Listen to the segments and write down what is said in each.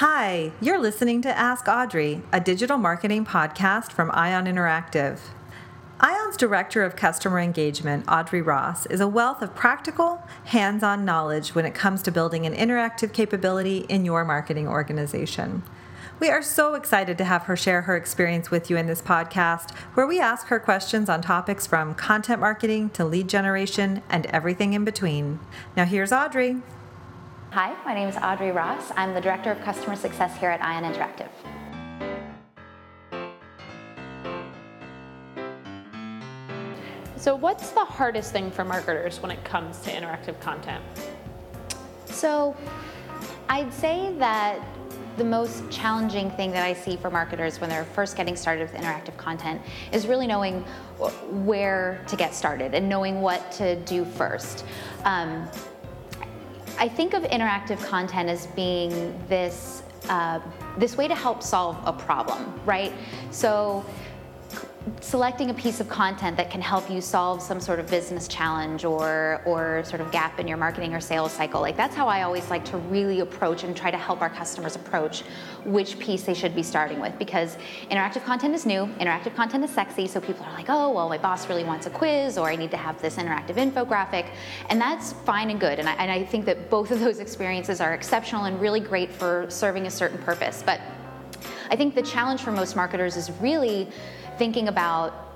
Hi, you're listening to Ask Audrey, a digital marketing podcast from Ion Interactive. Ion's Director of Customer Engagement, Audrey Ross, is a wealth of practical, hands on knowledge when it comes to building an interactive capability in your marketing organization. We are so excited to have her share her experience with you in this podcast, where we ask her questions on topics from content marketing to lead generation and everything in between. Now, here's Audrey. Hi, my name is Audrey Ross. I'm the Director of Customer Success here at Ion Interactive. So, what's the hardest thing for marketers when it comes to interactive content? So, I'd say that the most challenging thing that I see for marketers when they're first getting started with interactive content is really knowing where to get started and knowing what to do first. Um, I think of interactive content as being this uh, this way to help solve a problem, right? So selecting a piece of content that can help you solve some sort of business challenge or or sort of gap in your marketing or sales cycle. Like that's how i always like to really approach and try to help our customers approach which piece they should be starting with. Because interactive content is new interactive content is sexy so people are like oh well my boss really wants a quiz or i need to have this interactive infographic. And that's fine and good and I, and I think that both of those experiences are exceptional and really great for serving a certain purpose. But I think the challenge for most marketers is really thinking about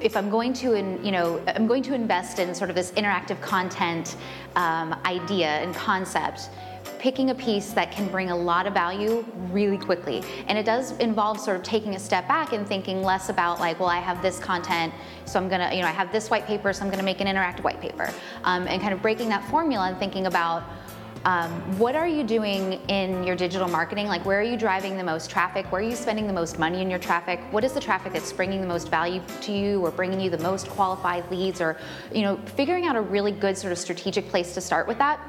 if I'm going to, in, you know, I'm going to invest in sort of this interactive content um, idea and concept, picking a piece that can bring a lot of value really quickly. And it does involve sort of taking a step back and thinking less about like, well, I have this content, so I'm gonna, you know, I have this white paper, so I'm gonna make an interactive white paper, um, and kind of breaking that formula and thinking about um, what are you doing in your digital marketing? Like, where are you driving the most traffic? Where are you spending the most money in your traffic? What is the traffic that's bringing the most value to you or bringing you the most qualified leads? Or, you know, figuring out a really good sort of strategic place to start with that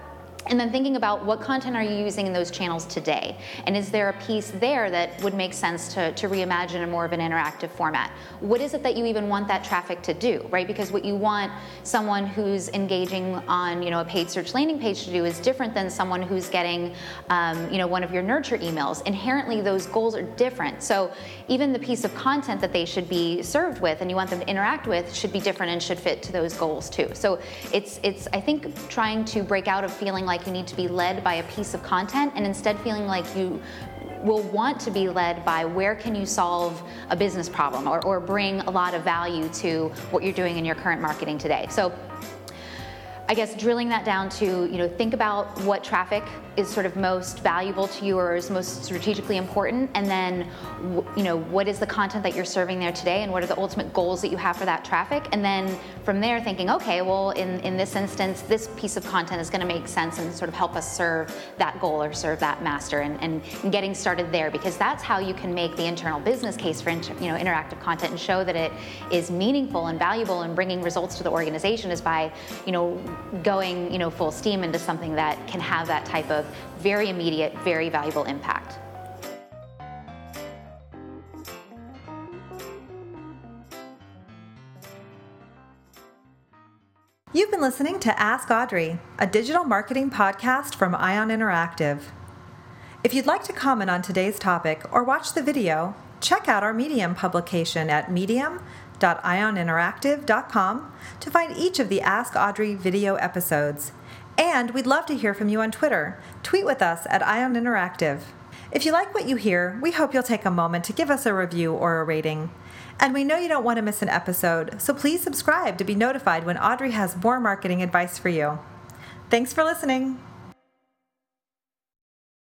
and then thinking about what content are you using in those channels today? And is there a piece there that would make sense to, to reimagine in more of an interactive format? What is it that you even want that traffic to do, right? Because what you want someone who's engaging on, you know, a paid search landing page to do is different than someone who's getting, um, you know, one of your nurture emails. Inherently, those goals are different. So even the piece of content that they should be served with and you want them to interact with should be different and should fit to those goals too. So it's, it's I think, trying to break out of feeling like you need to be led by a piece of content and instead feeling like you will want to be led by where can you solve a business problem or, or bring a lot of value to what you're doing in your current marketing today. So I guess drilling that down to, you know, think about what traffic is sort of most valuable to you or is most strategically important, and then, you know, what is the content that you're serving there today, and what are the ultimate goals that you have for that traffic, and then from there thinking, okay, well, in, in this instance, this piece of content is going to make sense and sort of help us serve that goal or serve that master, and, and, getting started there because that's how you can make the internal business case for, inter, you know, interactive content and show that it is meaningful and valuable and bringing results to the organization is by, you know going you know, full steam into something that can have that type of very immediate, very valuable impact. You've been listening to Ask Audrey, a digital marketing podcast from Ion Interactive. If you'd like to comment on today's topic or watch the video, check out our Medium publication at medium.com www.ioninteractive.com to find each of the Ask Audrey video episodes. And we'd love to hear from you on Twitter. Tweet with us at Ion Interactive. If you like what you hear, we hope you'll take a moment to give us a review or a rating. And we know you don't want to miss an episode, so please subscribe to be notified when Audrey has more marketing advice for you. Thanks for listening.